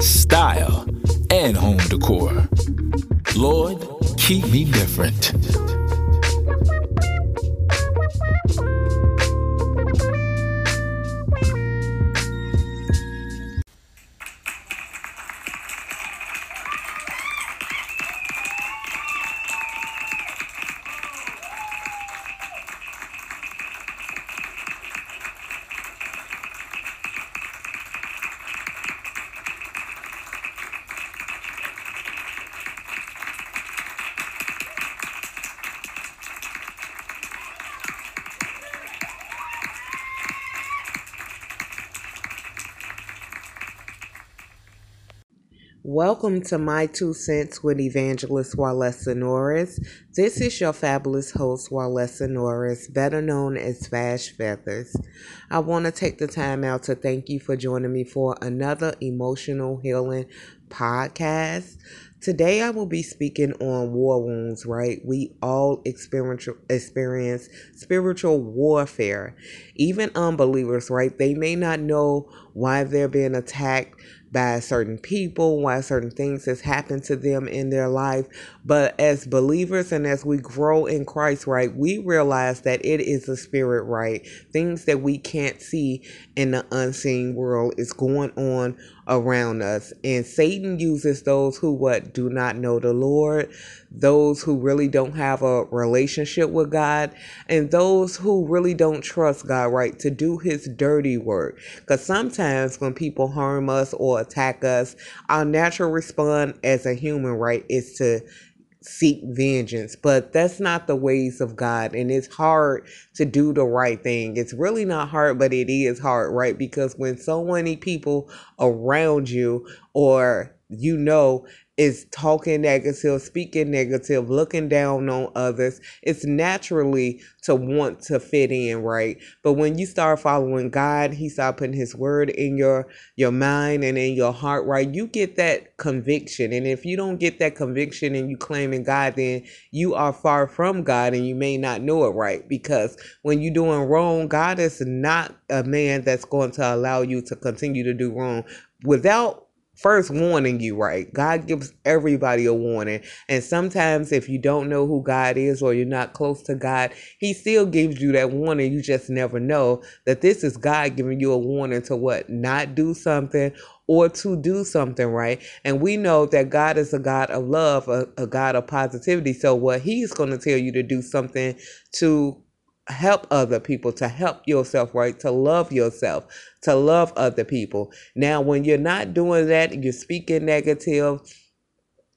style, and home decor? Lord, keep me different. Welcome to My Two Cents with Evangelist Walesa Norris. This is your fabulous host, Walesa Norris, better known as Fash Feathers. I want to take the time out to thank you for joining me for another emotional healing podcast. Today I will be speaking on war wounds, right? We all experience experience spiritual warfare. Even unbelievers, right? They may not know why they're being attacked by certain people, why certain things has happened to them in their life. But as believers and as we grow in Christ, right, we realize that it is a spirit, right? Things that we can't see in the unseen world is going on around us. And Satan uses those who what do not know the Lord, those who really don't have a relationship with God, and those who really don't trust God, right, to do his dirty work. Because sometimes when people harm us or attack us, our natural response as a human, right, is to seek vengeance, but that's not the ways of God. And it's hard to do the right thing. It's really not hard, but it is hard, right? Because when so many people around you or you know is talking negative, speaking negative, looking down on others, it's naturally to want to fit in, right? But when you start following God, He start putting His word in your your mind and in your heart, right? You get that conviction, and if you don't get that conviction and you claiming God, then you are far from God, and you may not know it, right? Because when you're doing wrong, God is not a man that's going to allow you to continue to do wrong without first warning you right? God gives everybody a warning. And sometimes if you don't know who god is or you're not close to god he still gives you that warning. You just never know that this is god giving you a warning to what? Not do something or to do something right? And we know that god is a god of love a, a god of positivity. So what he's going to tell you to do something to help other people, to help yourself, right? To love yourself, to love other people. Now, when you're not doing that, you're speaking negative,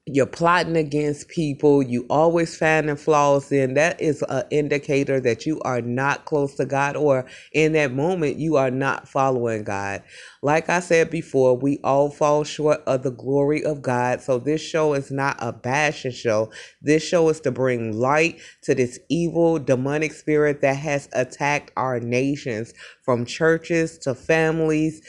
you're plotting against people, you always finding flaws in, that is an indicator that you are not close to God or in that moment you are not following God. Like I said before, we all fall short of the glory of God. So this show is not a bashing show. This show is to bring light to this evil demonic spirit that has attacked our nations from churches to families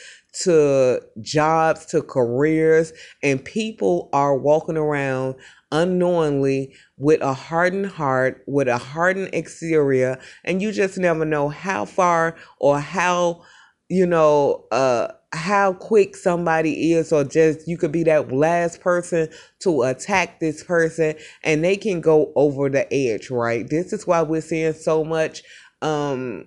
to jobs to careers and people are walking around unknowingly with a hardened heart with a hardened exterior and you just never know how far or how you know uh how quick somebody is or just you could be that last person to attack this person and they can go over the edge right? This is why we're seeing so much um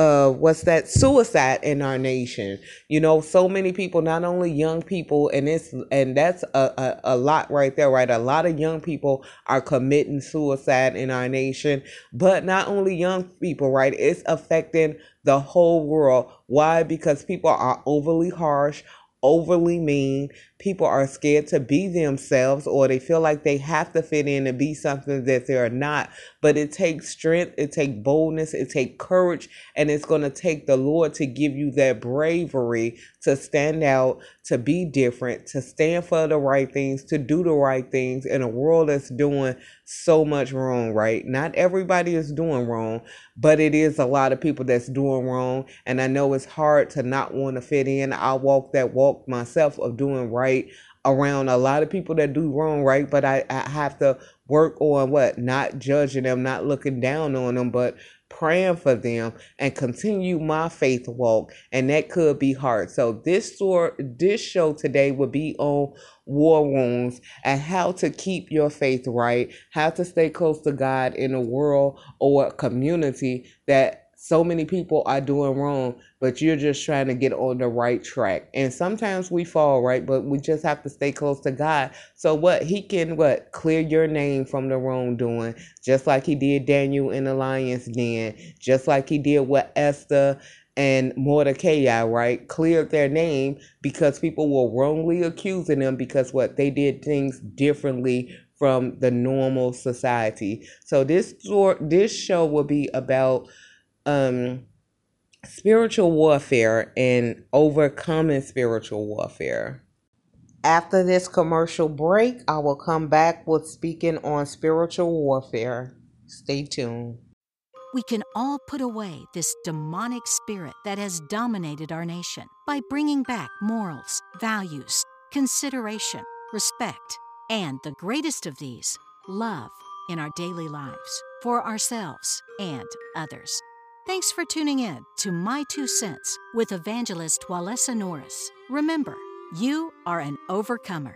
uh what's that suicide in our nation. You know so many people not only young people and it's and that's a, a, a lot right there right? A lot of young people are committing suicide in our nation. But not only young people right? It's affecting the whole world. Why? Because people are overly harsh overly mean people are scared to be themselves or they feel like they have to fit in and be something that they're not. But it takes strength it takes boldness it takes courage and it's going to take the lord to give you that bravery to stand out to be different to stand for the right things to do the right things in a world that's doing so much wrong right? Not everybody is doing wrong but it is a lot of people that's doing wrong and i know it's hard to not want to fit in. I walk that walk myself of doing right right around a lot of people that do wrong, right? But I, I have to work on what? Not judging them, not looking down on them, but praying for them and continue my faith walk. And that could be hard. So this store this show today will be on war wounds and how to keep your faith right, how to stay close to God in a world or a community that so many people are doing wrong, but you're just trying to get on the right track. And sometimes we fall, right? But we just have to stay close to God. So what he can what clear your name from the wrongdoing, just like he did Daniel in the lion's den, just like he did with Esther and Mordecai, right? Cleared their name because people were wrongly accusing them because what they did things differently from the normal society. So this this show will be about um, spiritual warfare and overcoming spiritual warfare. After this commercial break, I will come back with speaking on spiritual warfare. Stay tuned. We can all put away this demonic spirit that has dominated our nation by bringing back morals, values, consideration, respect, and the greatest of these, love in our daily lives for ourselves and others. Thanks for tuning in to My Two Cents with evangelist Walesa Norris. Remember, you are an overcomer.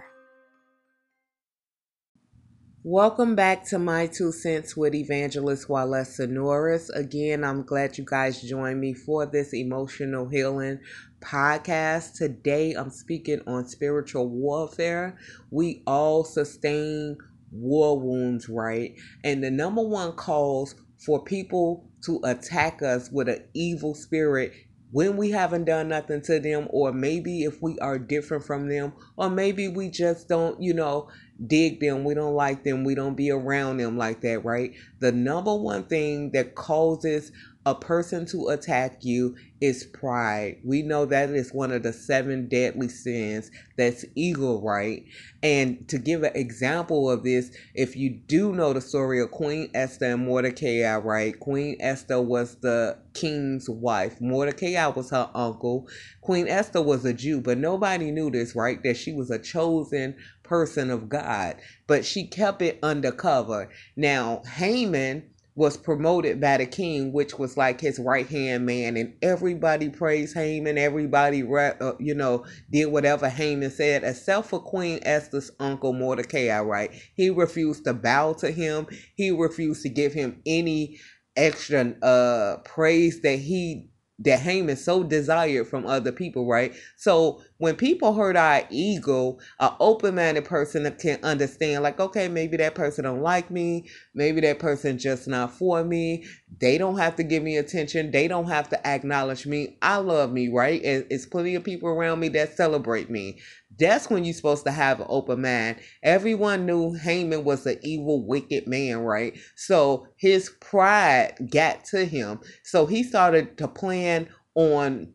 Welcome back to My Two Cents with Evangelist Walesa Norris. Again, I'm glad you guys joined me for this emotional healing podcast. Today, I'm speaking on spiritual warfare. We all sustain war wounds, right? And the number one cause for people to attack us with an evil spirit when we haven't done nothing to them, or maybe if we are different from them, or maybe we just don't, you know, dig them, we don't like them, we don't be around them like that, right? The number one thing that causes a person to attack you is pride. We know that is one of the seven deadly sins. That's ego, right? And to give an example of this, if you do know the story of Queen Esther and Mordecai, right? Queen Esther was the king's wife. Mordecai was her uncle. Queen Esther was a Jew, but nobody knew this, right? That she was a chosen person of God, but she kept it undercover. Now, Haman was promoted by the king, which was like his right hand man, and everybody praised Haman. Everybody, uh, you know, did whatever Haman said, except for Queen Esther's uncle Mordecai. Right? He refused to bow to him. He refused to give him any extra uh praise that he that Haman so desired from other people, right? So when people hurt our ego, an open-minded person can understand, like, okay, maybe that person don't like me, maybe that person just not for me. They don't have to give me attention. They don't have to acknowledge me. I love me, right? And it's plenty of people around me that celebrate me. That's when you're supposed to have an open mind. Everyone knew Haman was an evil, wicked man, right? So his pride got to him. So he started to plan on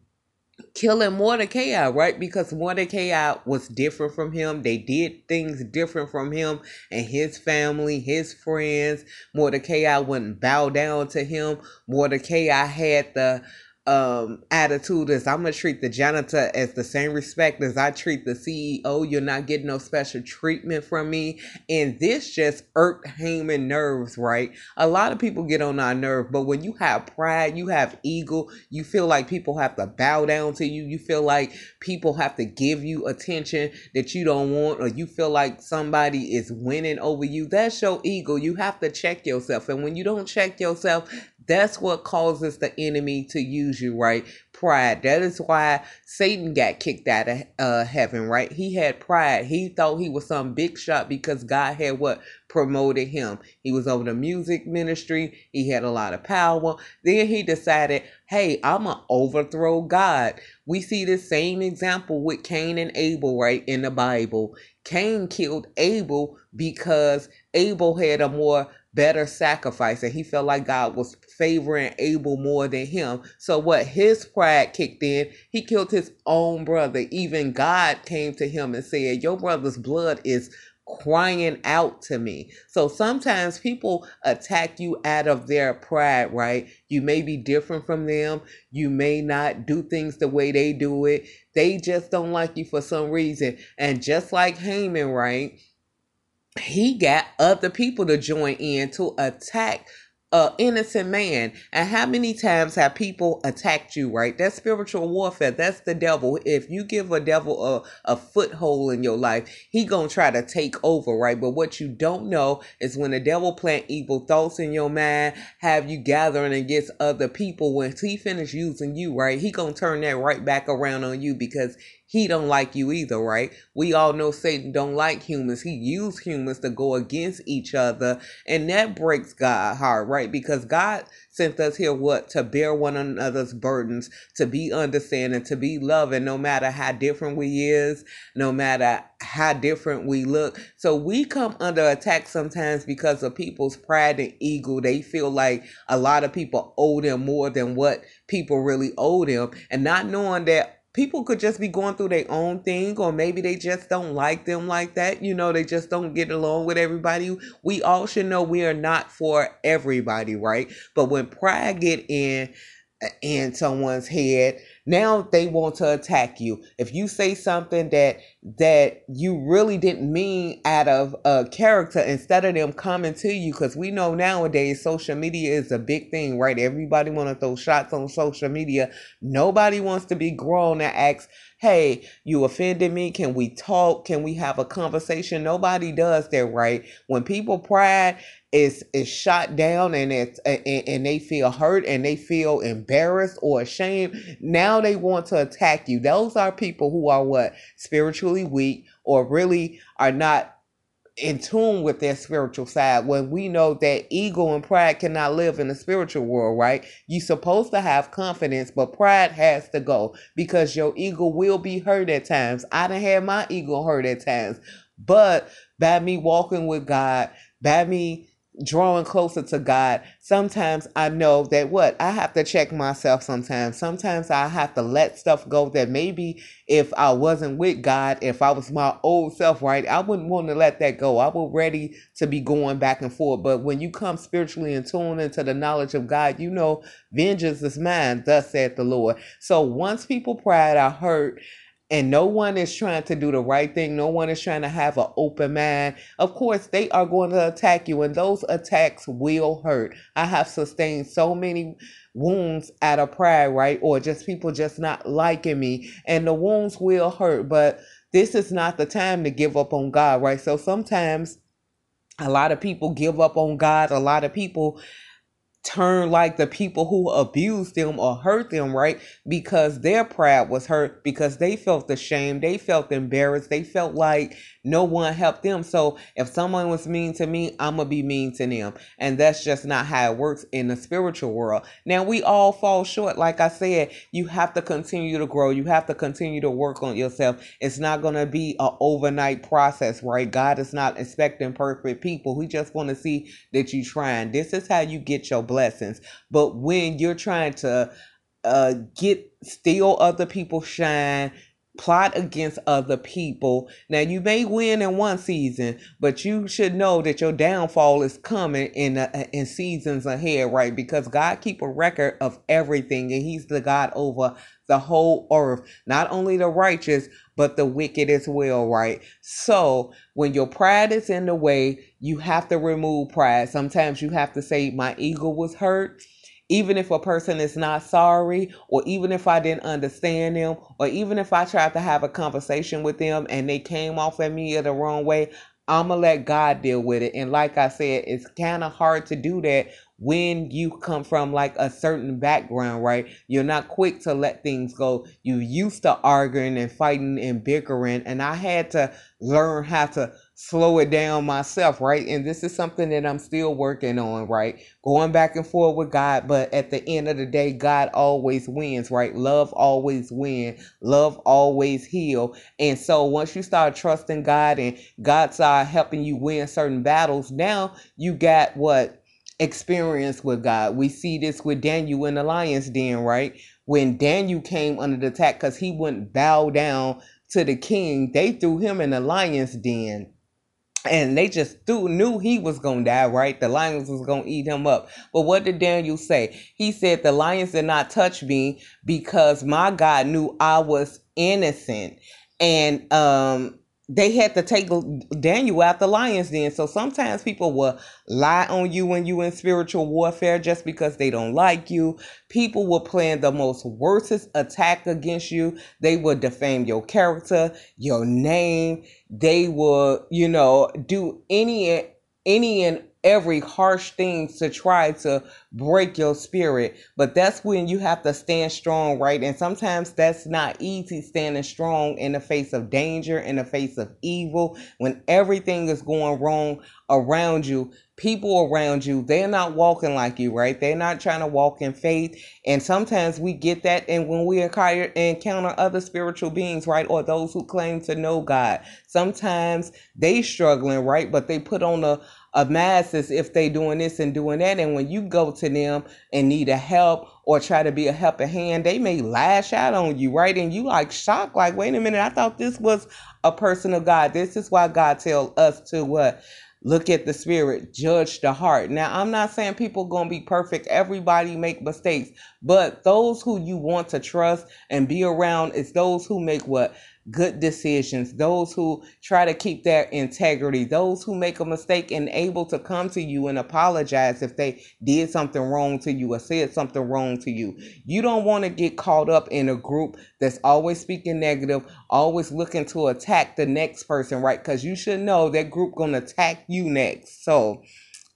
killing Mordecai, right? Because Mordecai was different from him. They did things different from him and his family, his friends. Mordecai wouldn't bow down to him. Mordecai had the um attitude is I'm gonna treat the janitor as the same respect as I treat the CEO. You're not getting no special treatment from me. And this just irked Haman nerves, right? A lot of people get on our nerve, but when you have pride, you have ego, you feel like people have to bow down to you, you feel like people have to give you attention that you don't want, or you feel like somebody is winning over you. That's your ego. You have to check yourself. And when you don't check yourself, That's what causes the enemy to use you, right? Pride. That is why Satan got kicked out of uh, heaven, right? He had pride. He thought he was some big shot because God had what? Promoted him. He was over the music ministry. He had a lot of power. Then he decided, hey, I'm going to overthrow God. We see the same example with Cain and Abel, right, in the Bible. Cain killed Abel because Abel had a more better sacrifice and he felt like God was favoring Abel more than him. So what his pride kicked in, he killed his own brother. Even God came to him and said, "Your brother's blood is crying out to me." So sometimes people attack you out of their pride, right? You may be different from them. You may not do things the way they do it. They just don't like you for some reason. And just like Haman, right? He got other people to join in to attack a innocent man. And how many times have people attacked you, right? That's spiritual warfare. That's the devil. If you give a devil a, a foothold in your life, he gonna try to take over, right? But what you don't know is when the devil plant evil thoughts in your mind, have you gathering against other people, when he finish using you, right? He gonna turn that right back around on you because he don't like you either, right? We all know Satan don't like humans. He used humans to go against each other, and that breaks God heart, right? Because God sent us here what to bear one another's burdens, to be understanding, to be loving, no matter how different we is, no matter how different we look. So we come under attack sometimes because of people's pride and ego. They feel like a lot of people owe them more than what people really owe them, and not knowing that people could just be going through their own thing or maybe they just don't like them like that. You know they just don't get along with everybody. We all should know we are not for everybody right? But when pride get in uh, in someone's head now they want to attack you. If you say something that that you really didn't mean out of a character instead of them coming to you because we know nowadays social media is a big thing right? Everybody want to throw shots on social media. Nobody wants to be grown and ask hey you offended me. Can we talk? Can we have a conversation? Nobody does that right? When people pride is is shot down and it's and, and they feel hurt and they feel embarrassed or ashamed. Now they want to attack you. Those are people who are what? Spiritually weak or really are not in tune with their spiritual side when we know that ego and pride cannot live in the spiritual world, right? You're supposed to have confidence, but pride has to go because your ego will be hurt at times. I done had my ego hurt at times, but by me walking with God, by me drawing closer to God, sometimes I know that what I have to check myself sometimes. Sometimes I have to let stuff go that maybe if I wasn't with God, if I was my old self, right, I wouldn't want to let that go. I was ready to be going back and forth. But when you come spiritually and tune into the knowledge of God, you know, vengeance is mine, thus saith the Lord. So once people pride are hurt, and no one is trying to do the right thing. No one is trying to have an open mind. Of course, they are going to attack you, and those attacks will hurt. I have sustained so many wounds out of pride, right? Or just people just not liking me, and the wounds will hurt. But this is not the time to give up on God, right? So sometimes a lot of people give up on God. A lot of people turn like the people who abused them or hurt them, right? Because their pride was hurt, because they felt ashamed, they felt embarrassed, they felt like no one helped them. So if someone was mean to me, I'm going to be mean to them. And that's just not how it works in the spiritual world. Now, we all fall short. Like I said, you have to continue to grow. You have to continue to work on yourself. It's not going to be an overnight process, right? God is not expecting perfect people. We just want to see that you're trying. This is how you get your blessings. But when you're trying to uh, get steal other people's shine, plot against other people. Now you may win in one season, but you should know that your downfall is coming in uh, in seasons ahead, right? Because God keep a record of everything, and He's the God over the whole earth, not only the righteous but the wicked as well, right? So when your pride is in the way, you have to remove pride. Sometimes you have to say, "My ego was hurt." Even if a person is not sorry, or even if I didn't understand them, or even if I tried to have a conversation with them and they came off at me the wrong way, I'm gonna let God deal with it. And like I said, it's kind of hard to do that when you come from like a certain background, right? You're not quick to let things go. You used to arguing and fighting and bickering, and I had to learn how to slow it down myself, right? And this is something that I'm still working on, right? Going back and forth with God, but at the end of the day, God always wins, right? Love always win. Love always heal. And so once you start trusting God and God start helping you win certain battles, now you got what experience with God. We see this with Daniel in the lion's den, right? When Daniel came under the attack because he wouldn't bow down to the king, they threw him in the lion's den. And they just threw, knew he was to die, right? The lions was to eat him up. But what did Daniel say? He said, The lions did not touch me because my God knew I was innocent. And um they had to take Daniel out the lion's den. So sometimes people will lie on you when you in spiritual warfare just because they don't like you. People will plan the most worstest attack against you. They will defame your character, your name. They will, you know, do any any and every harsh thing to try to break your spirit. But that's when you have to stand strong, right? And sometimes that's not easy standing strong in the face of danger, in the face of evil, when everything is going wrong around you. People around you, they're not walking like you, right? They're not trying to walk in faith. And sometimes we get that. And when we encounter other spiritual beings, right? Or those who claim to know God, sometimes they struggling, right? But they put on a a mask as if they doing this and doing that. And when you go to them and need a help or try to be a helping hand, they may lash out on you, right? And you like shocked, like, wait a minute, I thought this was a person of God. This is why God tell us to what? Look at the spirit, judge the heart. Now, I'm not saying people gonna be perfect. Everybody make mistakes, but those who you want to trust and be around is those who make what good decisions, those who try to keep their integrity, those who make a mistake and able to come to you and apologize if they did something wrong to you or said something wrong to you. You don't want to get caught up in a group that's always speaking negative, always looking to attack the next person, right? Because you should know that group going to attack you next. So,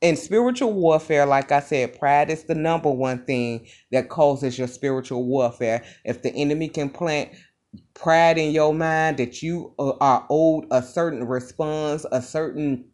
in spiritual warfare, like I said, pride is the number one thing that causes your spiritual warfare. If the enemy can plant pride in your mind that you are owed a certain response, a certain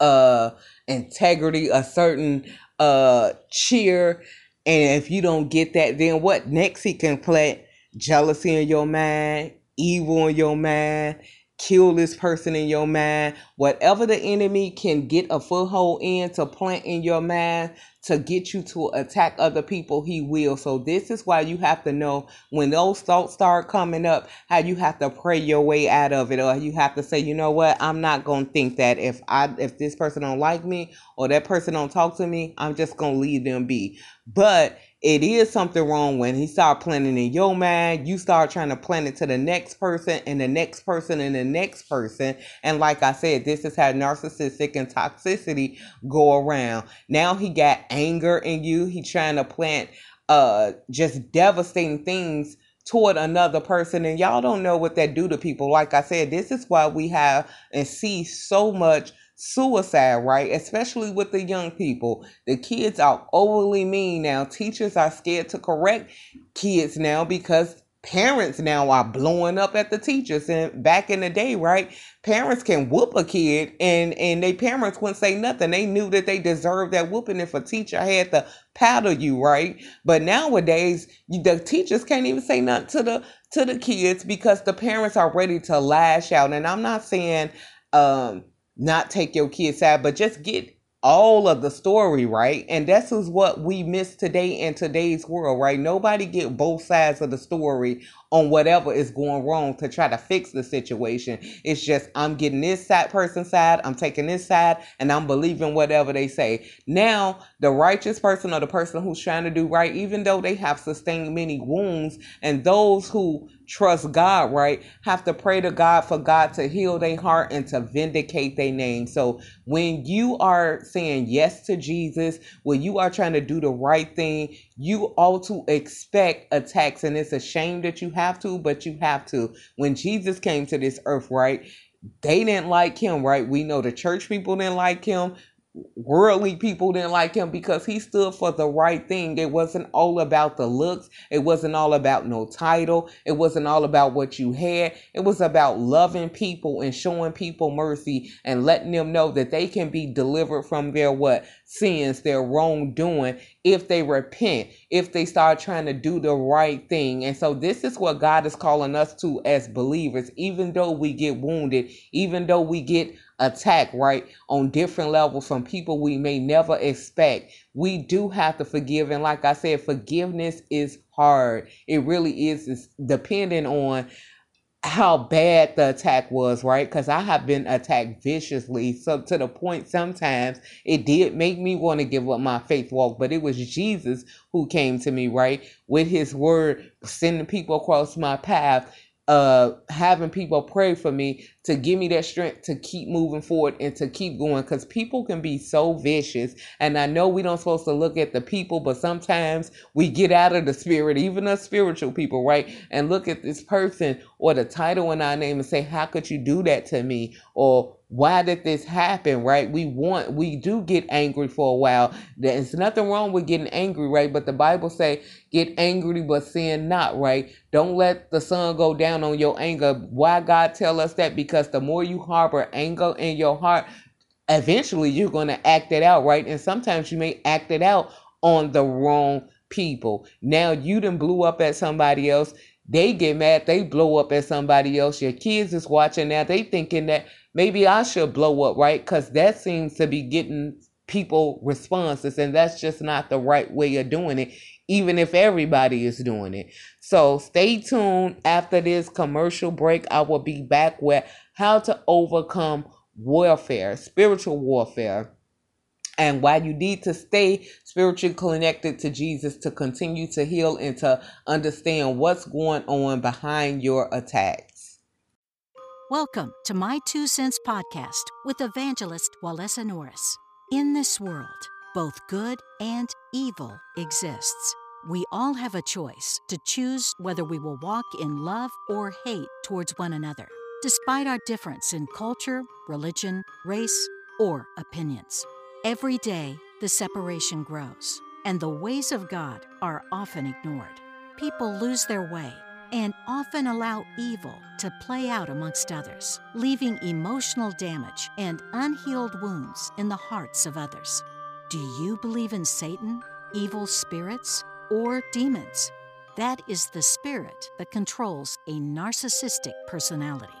uh integrity, a certain uh cheer. And if you don't get that, then what next he can plant jealousy in your mind, evil in your mind, kill this person in your mind. Whatever the enemy can get a foothold in to plant in your mind to get you to attack other people, he will. So this is why you have to know when those thoughts start coming up, how you have to pray your way out of it, or you have to say, you know what, I'm not gonna think that if I if this person don't like me or that person don't talk to me, I'm just gonna leave them be. But it is something wrong when he start planning in your mind. You start trying to plan it to the next person and the next person and the next person. And like I said, this is how narcissistic and toxicity go around. Now he got anger in you. He trying to plant uh just devastating things toward another person and y'all don't know what that do to people like i said this is why we have and see so much suicide, right? Especially with the young people. The kids are overly mean now. Teachers are scared to correct kids now because parents now are blowing up at the teachers and back in the day right parents can whoop a kid and and they parents wouldn't say nothing. They knew that they deserved that whooping if a teacher had to paddle you right? But nowadays the teachers can't even say nothing to the to the kids because the parents are ready to lash out. And i'm not saying um not take your kids out, but just get all of the story, right? And this is what we miss today in today's world, right? Nobody get both sides of the story on whatever is going wrong to try to fix the situation. It's just I'm getting this side person side, I'm taking this side, and I'm believing whatever they say. Now, the righteous person or the person who's trying to do right, even though they have sustained many wounds, and those who trust God, right, have to pray to God for God to heal their heart and to vindicate their name. So when you are saying yes to Jesus, when you are trying to do the right thing, you ought to expect attacks. And it's a shame that you have to, but you have to. When Jesus came to this earth, right, they didn't like him, right? We know the church people didn't like him worldly people didn't like him because he stood for the right thing. It wasn't all about the looks. It wasn't all about no title. It wasn't all about what you had. It was about loving people and showing people mercy and letting them know that they can be delivered from their what sins, their wrongdoing if they repent, if they start trying to do the right thing. And so this is what God is calling us to as believers, even though we get wounded, even though we get attack, right, on different levels from people we may never expect. We do have to forgive. And like I said, forgiveness is hard. It really is. It's depending on how bad the attack was, right? Because I have been attacked viciously. So to the point sometimes it did make me want to give up my faith walk, but it was Jesus who came to me, right? With his word, sending people across my path uh having people pray for me to give me that strength to keep moving forward and to keep going because people can be so vicious. And i know we don't supposed to look at the people but sometimes we get out of the spirit even us spiritual people right? And look at this person or the title in our name and say how could you do that to me? Or why did this happen? Right? We want we do get angry for a while. There's nothing wrong with getting angry right? But the bible say get angry but sin not right? Don't let the sun go down on your anger. Why god tell us that? Because the more you harbor anger in your heart eventually you're going to act it out right and sometimes you may act it out on the wrong people now you done blew up at somebody else they get mad they blow up at somebody else your kids is watching now they thinking that maybe I should blow up, right? Because that seems to be getting people responses, and that's just not the right way of doing it, even if everybody is doing it. So stay tuned after this commercial break. I will be back with how to overcome warfare, spiritual warfare. And why you need to stay spiritually connected to Jesus to continue to heal and to understand what's going on behind your attacks. Welcome to My Two Cents podcast with evangelist Walesa Norris. In this world, both good and evil exists. We all have a choice to choose whether we will walk in love or hate towards one another, despite our difference in culture, religion, race, or opinions. Every day, the separation grows, and the ways of God are often ignored. People lose their way and often allow evil to play out amongst others, leaving emotional damage and unhealed wounds in the hearts of others. Do you believe in Satan, evil spirits, or demons? That is the spirit that controls a narcissistic personality.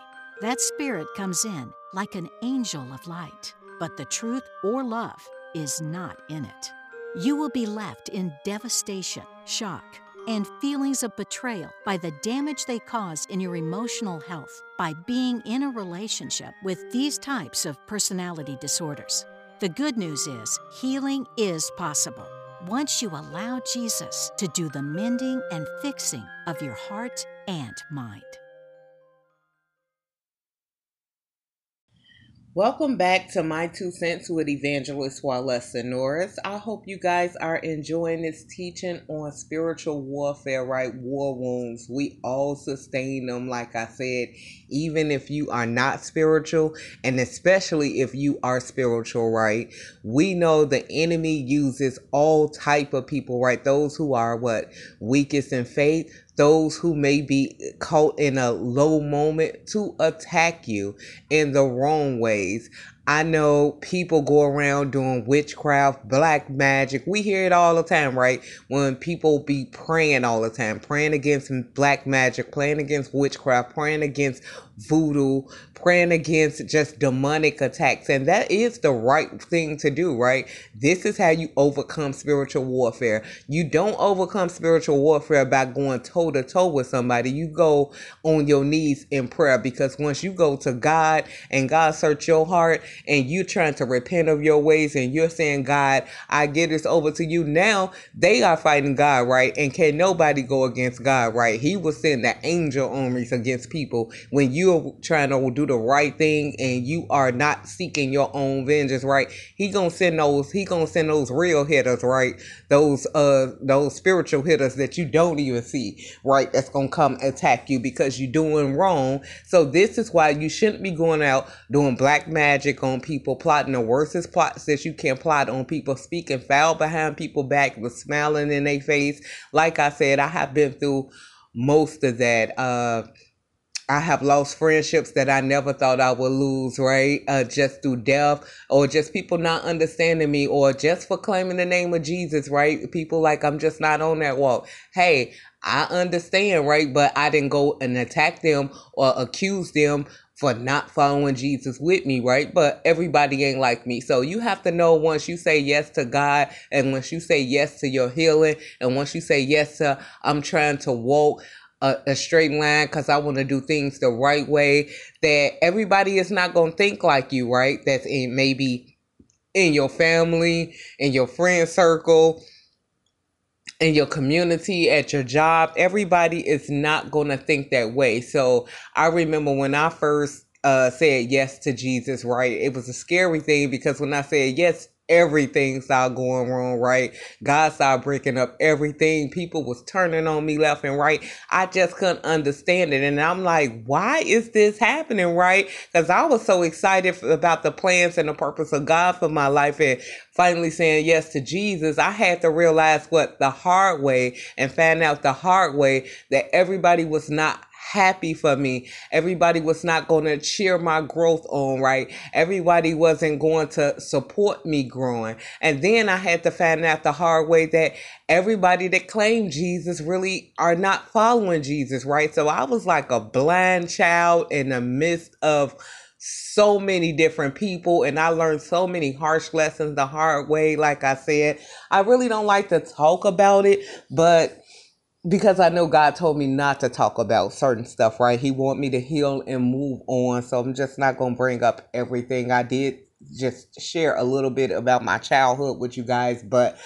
That spirit comes in like an angel of light, but the truth or love is not in it. You will be left in devastation, shock, and feelings of betrayal by the damage they cause in your emotional health by being in a relationship with these types of personality disorders. The good news is healing is possible once you allow Jesus to do the mending and fixing of your heart and mind. Welcome back to My Two Cents with Evangelist Walesa Norris. I hope you guys are enjoying this teaching on spiritual warfare, right? War wounds. We all sustain them, like I said, even if you are not spiritual, and especially if you are spiritual, right? We know the enemy uses all type of people, right? Those who are what? Weakest in faith, those who may be caught in a low moment to attack you in the wrong ways. I know people go around doing witchcraft, black magic. We hear it all the time, right? When people be praying all the time, praying against black magic, praying against witchcraft, praying against voodoo, praying against just demonic attacks. And that is the right thing to do, right? This is how you overcome spiritual warfare. You don't overcome spiritual warfare by going toe to toe with somebody. You go on your knees in prayer because once you go to God and God search your heart and you're trying to repent of your ways and you're saying, God, I give this over to you. Now they are fighting God, right? And can nobody go against God, right? He will send the angel armies against people when you're trying to do the right thing and you are not seeking your own vengeance, right? He gonna send those. He gonna send those real hitters, right? Those uh those spiritual hitters that you don't even see, right? That's gonna come attack you because you're doing wrong. So this is why you shouldn't be going out doing black magic on people, plotting the worstest plots that you can plot on people, speaking foul behind people back, with smiling in their face. Like I said, I have been through most of that. Uh, I have lost friendships that I never thought I would lose, right? Uh, just through death or just people not understanding me or just for claiming the name of Jesus, right? People like, I'm just not on that walk. Hey, I understand, right? But I didn't go and attack them or accuse them for not following Jesus with me, right? But everybody ain't like me. So you have to know once you say yes to God and once you say yes to your healing and once you say yes to I'm trying to walk a, a straight line because I want to do things the right way, that everybody is not going to think like you, right? That's in maybe in your family, in your friend circle, in your community, at your job. Everybody is not going to think that way. So I remember when I first uh, said yes to Jesus, right? It was a scary thing because when I said yes everything started going wrong right? God started breaking up everything. People was turning on me left and right. I just couldn't understand it. And i'm like why is this happening right? Because i was so excited about the plans and the purpose of god for my life and finally saying yes to jesus i had to realize what the hard way and find out the hard way that everybody was not happy for me. Everybody was not going to cheer my growth on, right? Everybody wasn't going to support me growing. And then I had to find out the hard way that everybody that claimed Jesus really are not following Jesus, right? So I was like a blind child in the midst of so many different people and I learned so many harsh lessons the hard way like I said. I really don't like to talk about it, but because I know God told me not to talk about certain stuff, right? He want me to heal and move on. So I'm just not going to bring up everything. I did just share a little bit about my childhood with you guys, but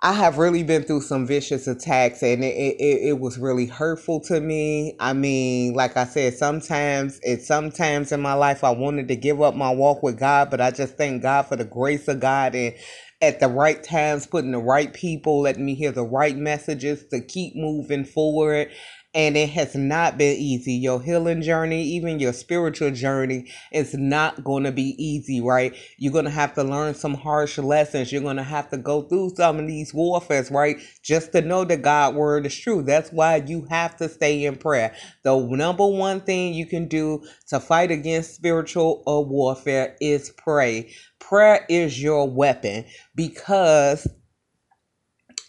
I have really been through some vicious attacks and it, it, it was really hurtful to me. I mean, like I said, sometimes it's sometimes in my life I wanted to give up my walk with God, but I just thank God for the grace of God and at the right times, putting the right people, letting me hear the right messages to keep moving forward. And it has not been easy. Your healing journey, even your spiritual journey, is not going to be easy, right? You're going to have to learn some harsh lessons. You're going to have to go through some of these warfares, right? Just to know that God word is true. That's why you have to stay in prayer. The number one thing you can do to fight against spiritual uh, warfare is pray prayer is your weapon because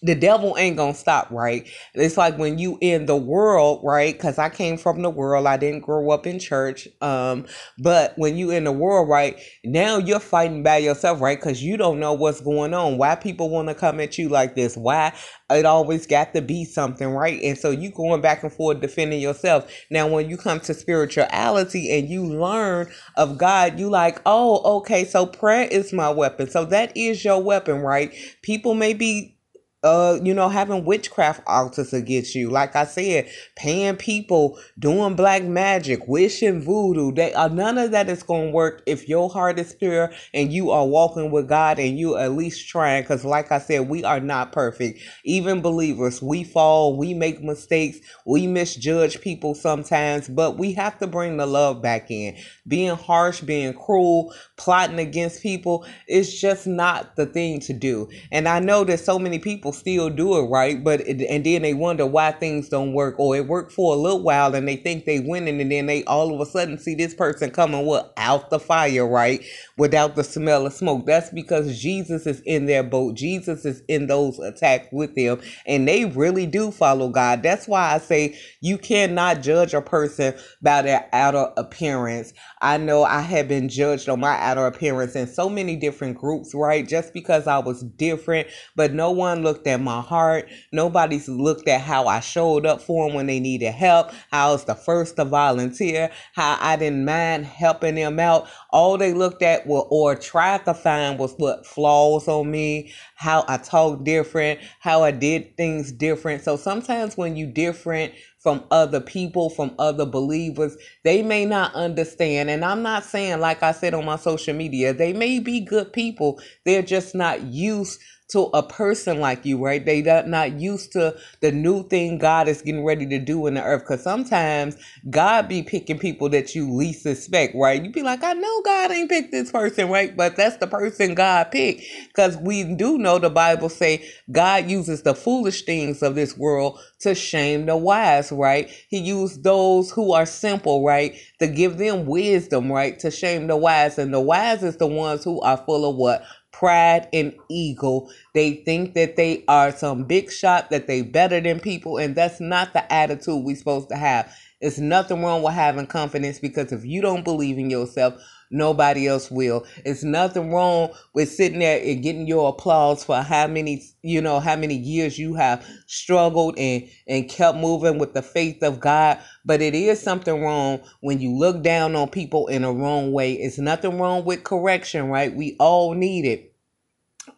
the devil ain't gonna stop, right? It's like when you in the world, right? Because I came from the world. I didn't grow up in church. Um, but when you in the world, right now you're fighting by yourself, right? Because you don't know what's going on. Why people want to come at you like this? Why it always got to be something, right? And so you going back and forth defending yourself. Now, when you come to spirituality and you learn of God, you like, oh, okay, so prayer is my weapon. So that is your weapon, right? People may be uh, you know, having witchcraft altars against you. Like I said, paying people, doing black magic, wishing voodoo. They uh, none of that is gonna work if your heart is pure and you are walking with God and you at least trying. Cause like I said, we are not perfect. Even believers, we fall, we make mistakes, we misjudge people sometimes, but we have to bring the love back in. Being harsh, being cruel, plotting against people is just not the thing to do. And I know that so many people people still do it right, but it, and then they wonder why things don't work, or it worked for a little while and they think they winning, and then they all of a sudden see this person coming what out the fire, right, without the smell of smoke. That's because Jesus is in their boat. Jesus is in those attacks with them, and they really do follow God. That's why I say you cannot judge a person by their outer appearance. I know I have been judged on my outer appearance in so many different groups, right? Just because I was different, but no one looked looked at my heart. Nobody's looked at how I showed up for them when they needed help, how I was the first to volunteer, how I didn't mind helping them out. All they looked at were, or tried to find was what flaws on me, how I talk different, how I did things different. So sometimes when you different from other people, from other believers. They may not understand. And I'm not saying, like I said on my social media, they may be good people. They're just not used to a person like you, right? They not used to the new thing God is getting ready to do in the earth. Cause sometimes God be picking people that you least suspect, right? You be like, I know God ain't picked this person, right? But that's the person God picked. Cause we do know the Bible say God uses the foolish things of this world to shame the wise, right? He used those who are simple, right? To give them wisdom, right? To shame the wise. And the wise is the ones who are full of what? Pride and ego. They think that they are some big shot, that they better than people, and that's not the attitude we're supposed to have. It's nothing wrong with having confidence because if you don't believe in yourself, nobody else will. It's nothing wrong with sitting there and getting your applause for how many, you know, how many years you have struggled and and kept moving with the faith of God. But it is something wrong when you look down on people in a wrong way. It's nothing wrong with correction, right? We all need it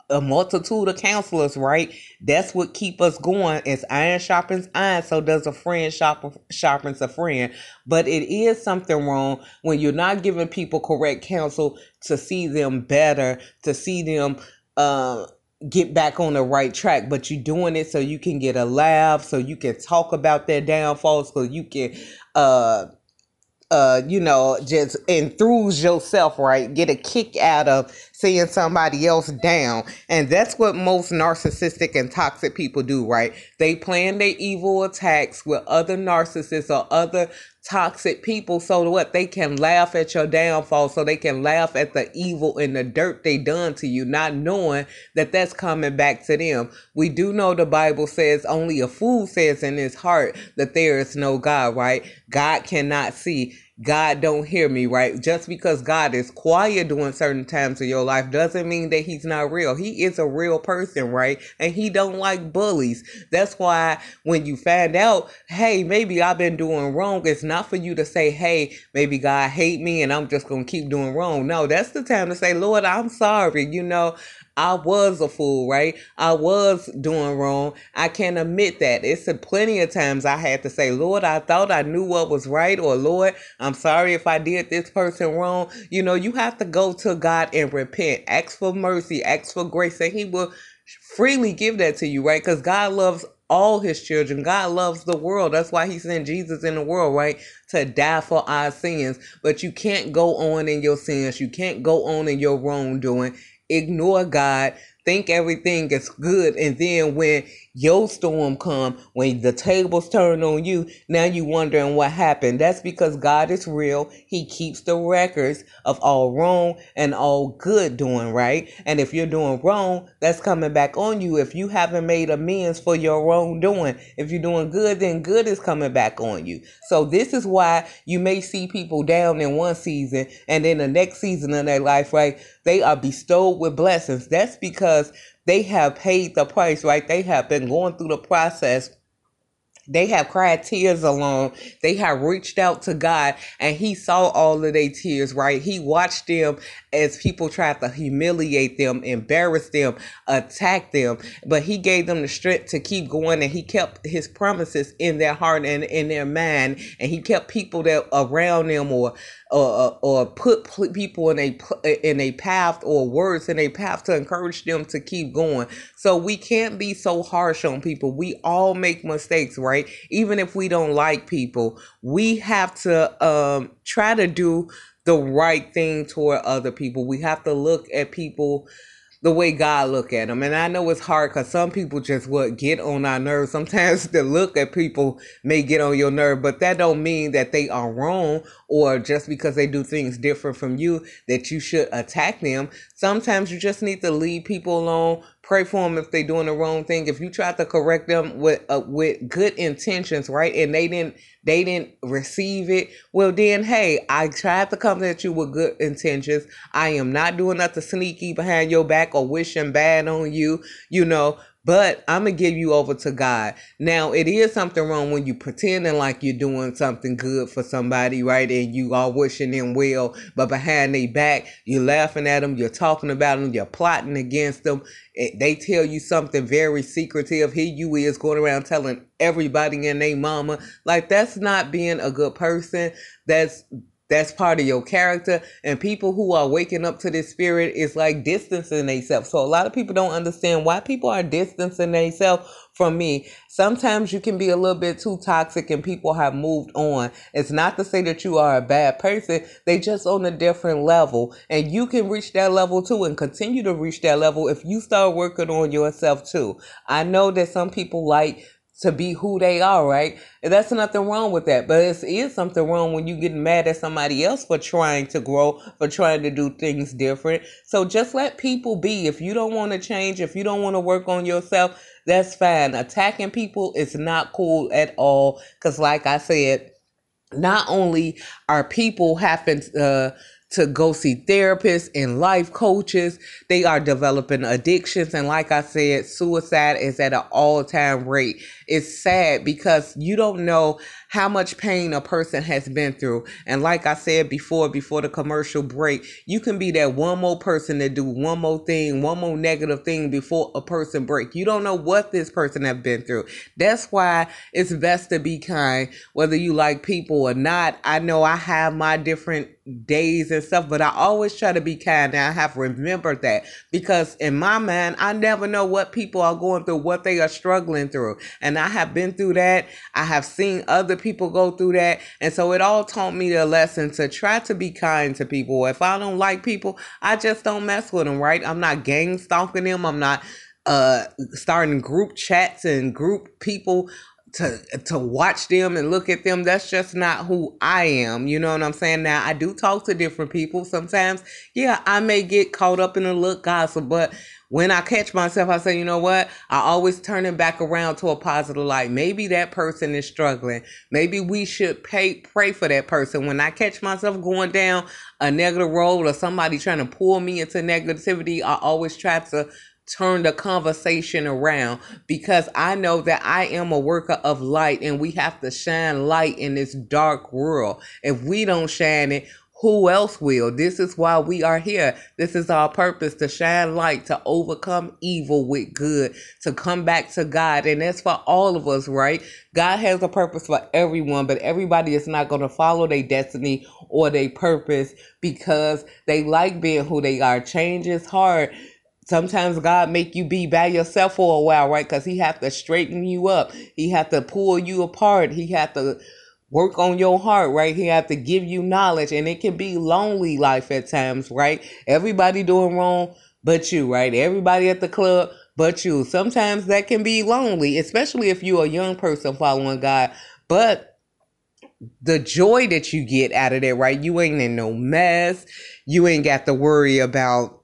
a multitude of counselors, right? That's what keep us going. As iron sharpens iron, so does a friend sharp, sharpens a friend. But it is something wrong when you're not giving people correct counsel to see them better, to see them uh, get back on the right track. But you're doing it so you can get a laugh, so you can talk about their downfalls, so you can uh uh, you know, just enthuse yourself, right? Get a kick out of seeing somebody else down. And that's what most narcissistic and toxic people do, right? They plan their evil attacks with other narcissists or other toxic people so what they can laugh at your downfall so they can laugh at the evil and the dirt they done to you not knowing that that's coming back to them we do know the bible says only a fool says in his heart that there is no god right god cannot see God don't hear me, right? Just because God is quiet during certain times of your life doesn't mean that he's not real. He is a real person, right? And he don't like bullies. That's why when you find out, hey, maybe I've been doing wrong, it's not for you to say, hey, maybe God hate me and I'm just going to keep doing wrong. No, that's the time to say, Lord, I'm sorry. You know, I was a fool, right? I was doing wrong. I can admit that. It's a plenty of times I had to say, Lord, I thought I knew what was right, or Lord, I'm sorry if I did this person wrong. You know, you have to go to God and repent. Ask for mercy, ask for grace, and He will freely give that to you, right? Because God loves all his children. God loves the world. That's why he sent Jesus in the world, right? To die for our sins. But you can't go on in your sins. You can't go on in your wrongdoing ignore God, think everything is good, and then when your storm come when the tables turn on you. Now you wondering what happened. That's because god is real. He keeps the records of all wrong and all good doing right? And if you're doing wrong that's coming back on you. If you haven't made amends for your wrongdoing if you're doing good then good is coming back on you. So this is why you may see people down in one season and then the next season of their life right? They are bestowed with blessings. That's because they have paid the price, right? They have been going through the process they have cried tears alone. They have reached out to God and He saw all of their tears, right? He watched them as people tried to humiliate them, embarrass them, attack them. But He gave them the strength to keep going and He kept His promises in their heart and in their mind. And He kept people that around them or or, or put people in a in a path or words in a path to encourage them to keep going. So we can't be so harsh on people. We all make mistakes, right? Even if we don't like people, we have to um, try to do the right thing toward other people. We have to look at people the way God look at them. And I know it's hard because some people just what get on our nerves. Sometimes the look at people may get on your nerve, but that don't mean that they are wrong or just because they do things different from you that you should attack them. Sometimes you just need to leave people alone. Pray for them if they're doing the wrong thing. If you try to correct them with uh, with good intentions, right, and they didn't they didn't receive it, well then, hey, I tried to come at you with good intentions. I am not doing nothing sneaky behind your back or wishing bad on you. You know, but I'm gonna give you over to God. Now, it is something wrong when you pretending like you're doing something good for somebody, right? And you are wishing them well, but behind their back, you're laughing at them, you're talking about them, you're plotting against them. They tell you something very secretive. Here you is going around telling everybody and their mama. Like that's not being a good person. That's that's part of your character. And people who are waking up to this spirit is like distancing themselves. So a lot of people don't understand why people are distancing themselves from me. Sometimes you can be a little bit too toxic and people have moved on. It's not to say that you are a bad person. They just on a different level. And you can reach that level too and continue to reach that level if you start working on yourself too. I know that some people like to be who they are, right? And that's nothing wrong with that. But it is something wrong when you get mad at somebody else for trying to grow, for trying to do things different. So just let people be. If you don't want to change, if you don't want to work on yourself, that's fine. Attacking people is not cool at all. Cause like I said, not only are people having uh to go see therapists and life coaches. They are developing addictions. And like I said, suicide is at an all time rate. It's sad because you don't know how much pain a person has been through. And like I said before, before the commercial break, you can be that one more person to do one more thing, one more negative thing before a person break. You don't know what this person have been through. That's why it's best to be kind, whether you like people or not. I know I have my different days and stuff, but I always try to be kind. And I have remembered that because in my mind, I never know what people are going through, what they are struggling through. And I have been through that. I have seen other people go through that. And so it all taught me the lesson to try to be kind to people. If I don't like people, I just don't mess with them, right? I'm not gang stalking them. I'm not uh starting group chats and group people to to watch them and look at them that's just not who i am you know what i'm saying? Now i do talk to different people sometimes. Yeah i may get caught up in a look gossip but when i catch myself i say you know what? I always turn it back around to a positive light. Maybe that person is struggling. Maybe we should pay pray for that person. When i catch myself going down a negative road or somebody trying to pull me into negativity i always try to turn the conversation around because I know that I am a worker of light and we have to shine light in this dark world. If we don't shine it, who else will? This is why we are here. This is our purpose to shine light, to overcome evil with good, to come back to God. And that's for all of us, right? God has a purpose for everyone, but everybody is not going to follow their destiny or their purpose because they like being who they are. Change is hard sometimes God make you be by yourself for a while, right? Because He have to straighten you up. He have to pull you apart. He have to work on your heart, right? He have to give you knowledge, and it can be lonely life at times, right? Everybody doing wrong, but you, right? Everybody at the club, but you. Sometimes that can be lonely, especially if you're a young person following God. But the joy that you get out of that, right? You ain't in no mess. You ain't got to worry about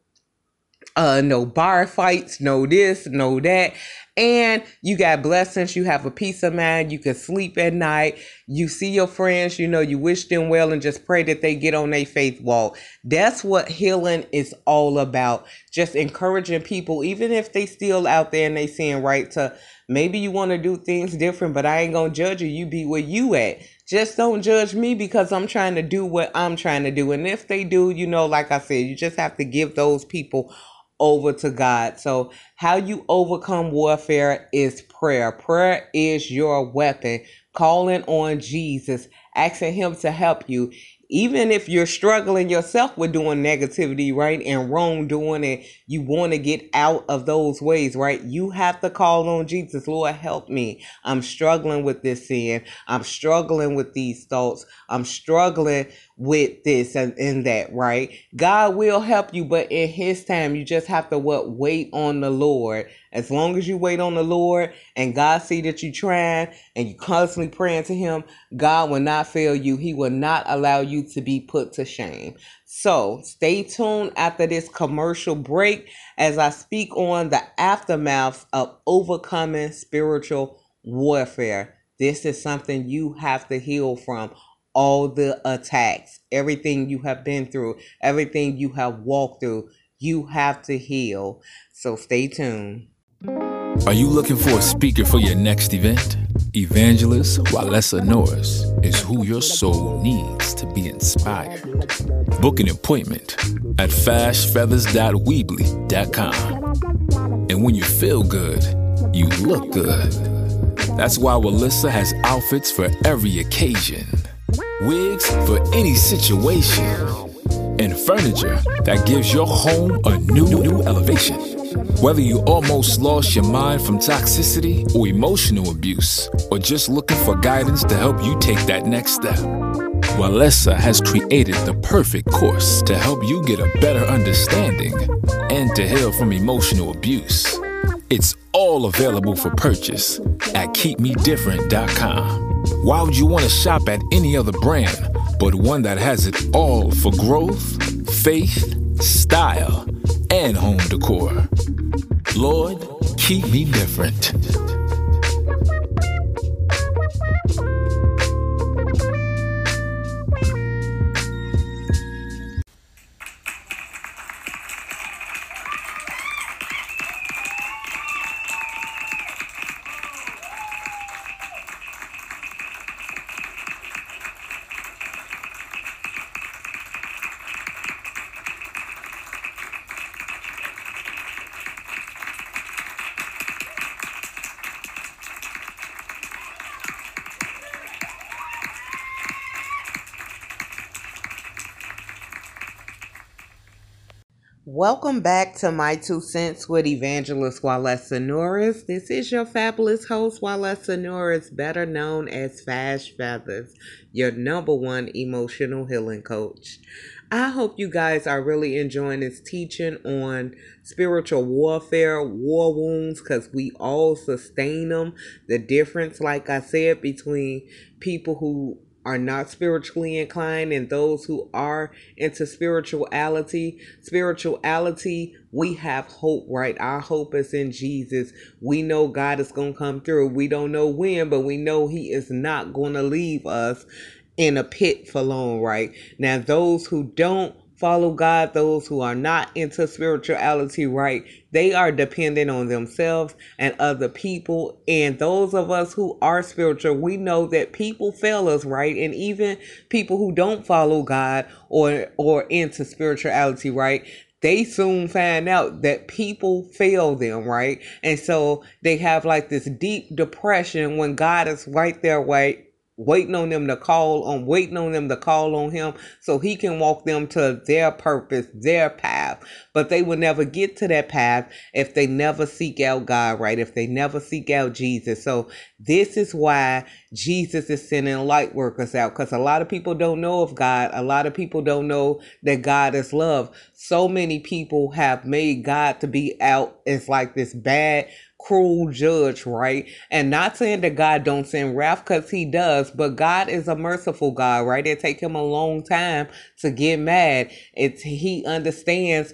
uh no bar fights no this no that. And you got blessings you have a peace of mind you can sleep at night you see your friends you know you wish them well and just pray that they get on their faith walk. That's what healing is all about just encouraging people even if they still out there and they seeing right to maybe you want to do things different but i ain't gonna judge you you be where you at. Just don't judge me because I'm trying to do what I'm trying to do. And if they do, you know, like I said, you just have to give those people over to God. So, how you overcome warfare is prayer. Prayer is your weapon. Calling on Jesus, asking Him to help you even if you're struggling yourself with doing negativity, right, and wrongdoing, and you want to get out of those ways, right, you have to call on Jesus. Lord, help me. I'm struggling with this sin. I'm struggling with these thoughts. I'm struggling with this and, in that, right? God will help you, but in His time, you just have to what wait on the Lord. As long as you wait on the Lord and God see that you trying and you constantly praying to Him, God will not fail you. He will not allow you to be put to shame. So stay tuned after this commercial break as I speak on the aftermath of overcoming spiritual warfare. This is something you have to heal from all the attacks, everything you have been through, everything you have walked through, you have to heal. So stay tuned. Are you looking for a speaker for your next event? Evangelist Walesa Norris is who your soul needs to be inspired. Book an appointment at fashfeathers.weebly.com. And when you feel good, you look good. That's why Walesa has outfits for every occasion, wigs for any situation, and furniture that gives your home a new, new elevation. Whether you almost lost your mind from toxicity or emotional abuse, or just looking for guidance to help you take that next step, Walesa has created the perfect course to help you get a better understanding and to heal from emotional abuse. It's all available for purchase at keepmedifferent.com. Why would you want to shop at any other brand but one that has it all for growth, faith, style, and home decor? Lord, keep me different. Welcome back to My Two Cents with Evangelist Walesa Norris. This is your fabulous host, Walesa Norris, better known as Fash Feathers, your number one emotional healing coach. I hope you guys are really enjoying this teaching on spiritual warfare, war wounds, because we all sustain them. The difference, like I said, between people who are not spiritually inclined and those who are into spirituality spirituality we have hope right? Our hope is in jesus. We know god is going to come through. We don't know when but we know he is not going to leave us in a pit for long right? Now those who don't follow God, those who are not into spirituality right, they are dependent on themselves and other people. And those of us who are spiritual, we know that people fail us, right? And even people who don't follow God or or into spirituality, right? They soon find out that people fail them, right? And so they have like this deep depression when God is right there, right? Waiting on them to call on waiting on them to call on him so he can walk them to their purpose their path. But they will never get to that path if they never seek out god right? If they never seek out jesus. So this is why jesus is sending light workers out because a lot of people don't know of god. A lot of people don't know that god is love. So many people have made god to be out as like this bad cruel judge, right? And not saying that God don't send wrath because he does, but God is a merciful God, right? It take him a long time to get mad. It's he understands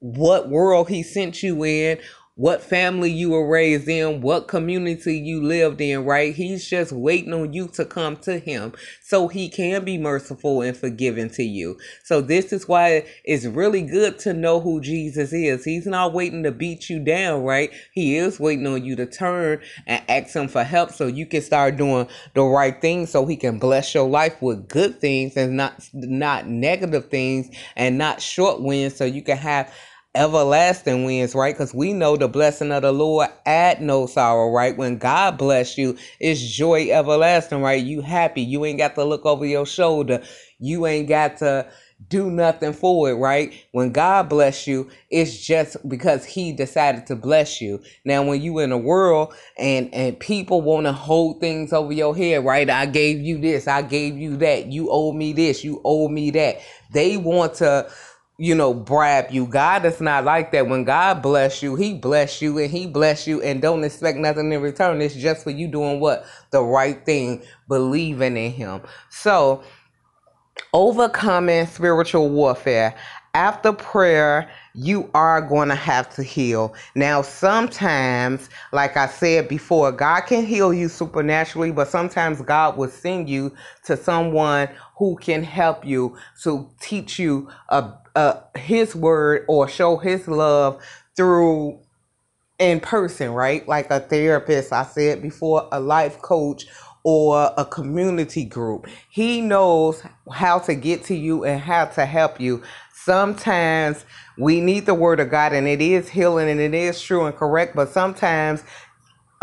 what world he sent you in, what family you were raised in, what community you lived in, right? He's just waiting on you to come to him so he can be merciful and forgiving to you. So this is why it's really good to know who Jesus is. He's not waiting to beat you down, right? He is waiting on you to turn and ask him for help so you can start doing the right things so he can bless your life with good things and not not negative things and not short wins so you can have everlasting wins, right? Because we know the blessing of the Lord add no sorrow, right? When God bless you, it's joy everlasting, right? You happy. You ain't got to look over your shoulder. You ain't got to do nothing for it, right? When God bless you, it's just because He decided to bless you. Now, when you in the world and and people want to hold things over your head, right? I gave you this, I gave you that. You owe me this, you owe me that. They want to you know, brab you. God is not like that. When God bless you, He bless you and He bless you and don't expect nothing in return. It's just for you doing what? The right thing, believing in Him. So, overcoming spiritual warfare. After prayer, you are going to have to heal. Now, sometimes, like I said before, God can heal you supernaturally, but sometimes God will send you to someone who can help you to teach you a, a, His word or show His love through in person, right? Like a therapist, I said before, a life coach or a community group. He knows how to get to you and how to help you. Sometimes we need the word of God and it is healing and it is true and correct, but sometimes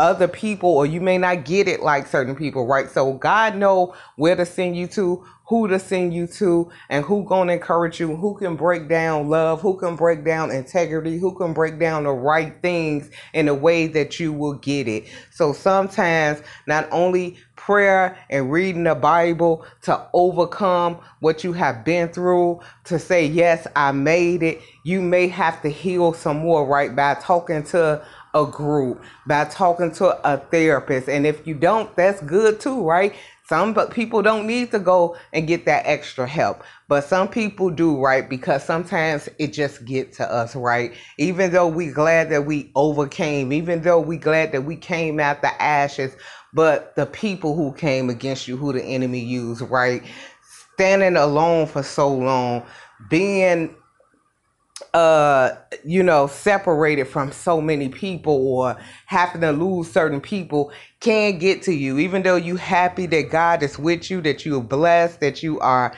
other people or you may not get it like certain people, right? So God know where to send you to, who to send you to, and who gonna encourage you, who can break down love, who can break down integrity, who can break down the right things in a way that you will get it. So sometimes not only prayer and reading the Bible to overcome what you have been through, to say, Yes, I made it, you may have to heal some more, right? By talking to a group, by talking to a therapist. And if you don't, that's good too, right? Some but people don't need to go and get that extra help, but some people do, right? Because sometimes it just get to us, right? Even though we glad that we overcame, even though we glad that we came out the ashes, but the people who came against you, who the enemy used, right? Standing alone for so long, being uh you know separated from so many people or having to lose certain people can get to you. Even though you happy that god is with you that you're blessed that you are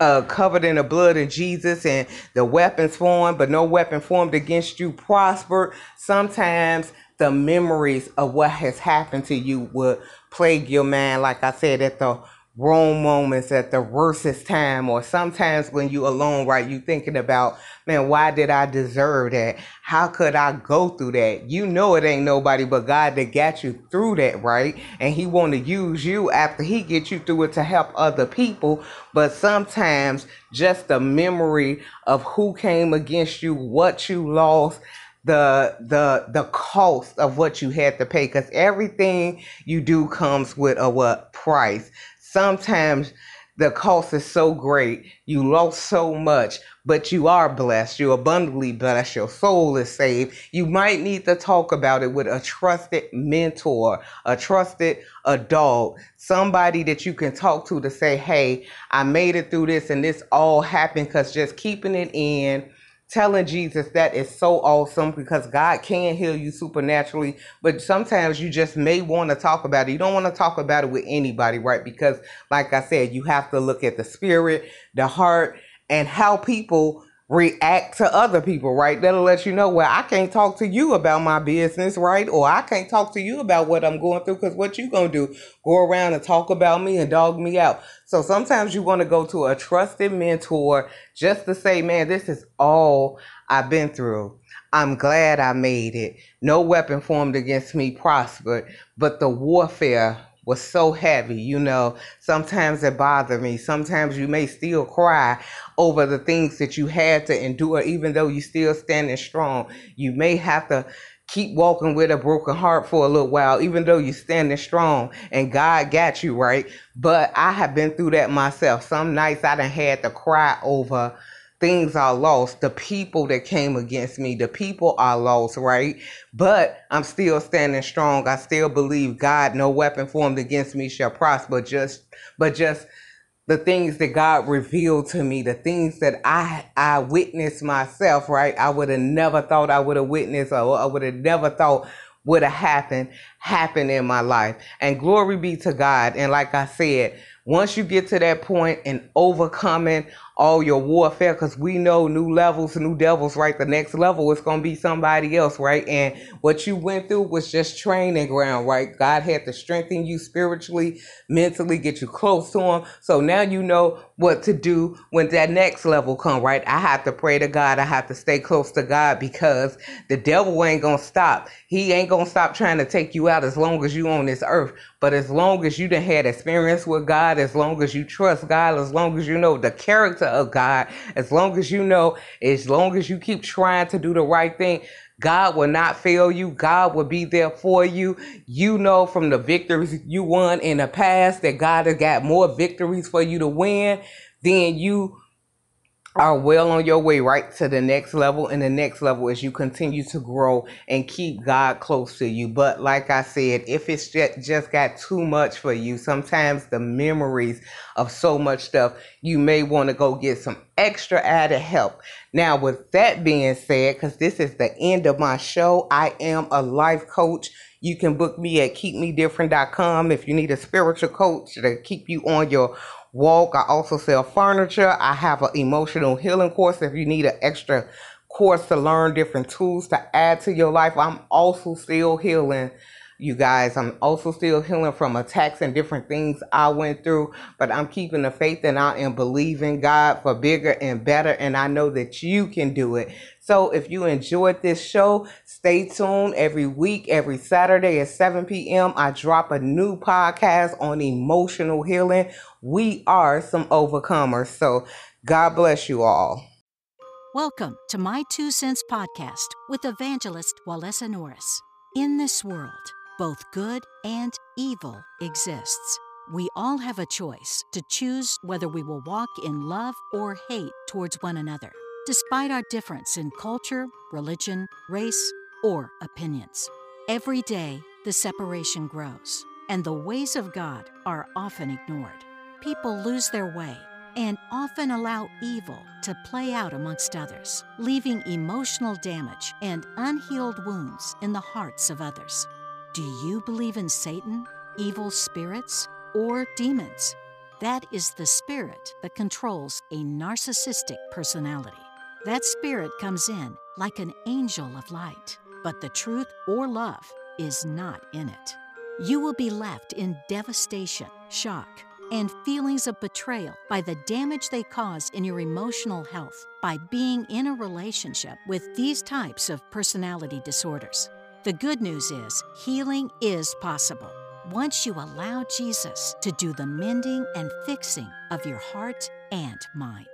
uh, covered in the blood of jesus and the weapons formed but no weapon formed against you prosper sometimes the memories of what has happened to you would plague your mind. Like i said at the wrong moments at the worstest time or sometimes when you alone right you thinking about man why did i deserve that? How could i go through that? You know it ain't nobody but god that got you through that right? And he want to use you after he get you through it to help other people. But sometimes just the memory of who came against you what you lost the the the cost of what you had to pay. Because everything you do comes with a what? Price sometimes the cost is so great, you lost so much, but you are blessed. You're abundantly blessed. Your soul is saved. You might need to talk about it with a trusted mentor, a trusted adult, somebody that you can talk to to say, hey, I made it through this and this all happened because just keeping it in telling Jesus that is so awesome because God can heal you supernaturally, but sometimes you just may want to talk about it. You don't want to talk about it with anybody, right? Because, like I said, you have to look at the spirit, the heart, and how people react to other people, right? That'll let you know, well, I can't talk to you about my business, right? Or I can't talk to you about what I'm going through because what you to do? Go around and talk about me and dog me out. So sometimes you want to go to a trusted mentor just to say, man, this is all I've been through. I'm glad I made it. No weapon formed against me prospered, but the warfare was so heavy, you know. Sometimes it bothered me. Sometimes you may still cry over the things that you had to endure, even though you're still standing strong. You may have to keep walking with a broken heart for a little while, even though you're standing strong and God got you right. But I have been through that myself. Some nights I done had to cry over things are lost. The people that came against me, the people are lost, right? But I'm still standing strong. I still believe God, no weapon formed against me shall prosper. Just, but just the things that God revealed to me, the things that I I witnessed myself, right? I would have never thought I would have witnessed, or I would have never thought would have happened, happened in my life. And glory be to God. And like I said, once you get to that point and overcoming all your warfare because we know new levels, new devils, right? The next level is going to be somebody else, right? And what you went through was just training ground, right? God had to strengthen you spiritually, mentally, get you close to Him. So now you know what to do when that next level come, right? I have to pray to God. I have to stay close to God because the devil ain't going to stop. He ain't going to stop trying to take you out as long as you on this earth. But as long as you done had experience with God, as long as you trust God, as long as you know the character of God, as long as you know, as long as you keep trying to do the right thing, God will not fail you. God will be there for you. You know from the victories you won in the past that God has got more victories for you to win than you are well on your way right to the next level and the next level as you continue to grow and keep God close to you. But like I said, if it's just, just got too much for you, sometimes the memories of so much stuff, you may want to go get some extra added help. Now, with that being said, because this is the end of my show, I am a life coach. You can book me at keepmedifferent.com if you need a spiritual coach to keep you on your walk. I also sell furniture. I have an emotional healing course if you need an extra course to learn different tools to add to your life. I'm also still healing. You guys, I'm also still healing from attacks and different things I went through, but I'm keeping the faith and I am believing God for bigger and better, and I know that you can do it. So if you enjoyed this show, stay tuned every week, every Saturday at 7 p.m. I drop a new podcast on emotional healing. We are some overcomers. So God bless you all. Welcome to My Two Cents Podcast with evangelist Walesa Norris. In this world, both good and evil exists. We all have a choice to choose whether we will walk in love or hate towards one another despite our difference in culture, religion, race, or opinions. Every day, the separation grows, and the ways of God are often ignored. People lose their way and often allow evil to play out amongst others, leaving emotional damage and unhealed wounds in the hearts of others. Do you believe in Satan, evil spirits, or demons? That is the spirit that controls a narcissistic personality. That spirit comes in like an angel of light, but the truth or love is not in it. You will be left in devastation, shock, and feelings of betrayal by the damage they cause in your emotional health by being in a relationship with these types of personality disorders. The good news is healing is possible once you allow Jesus to do the mending and fixing of your heart and mind.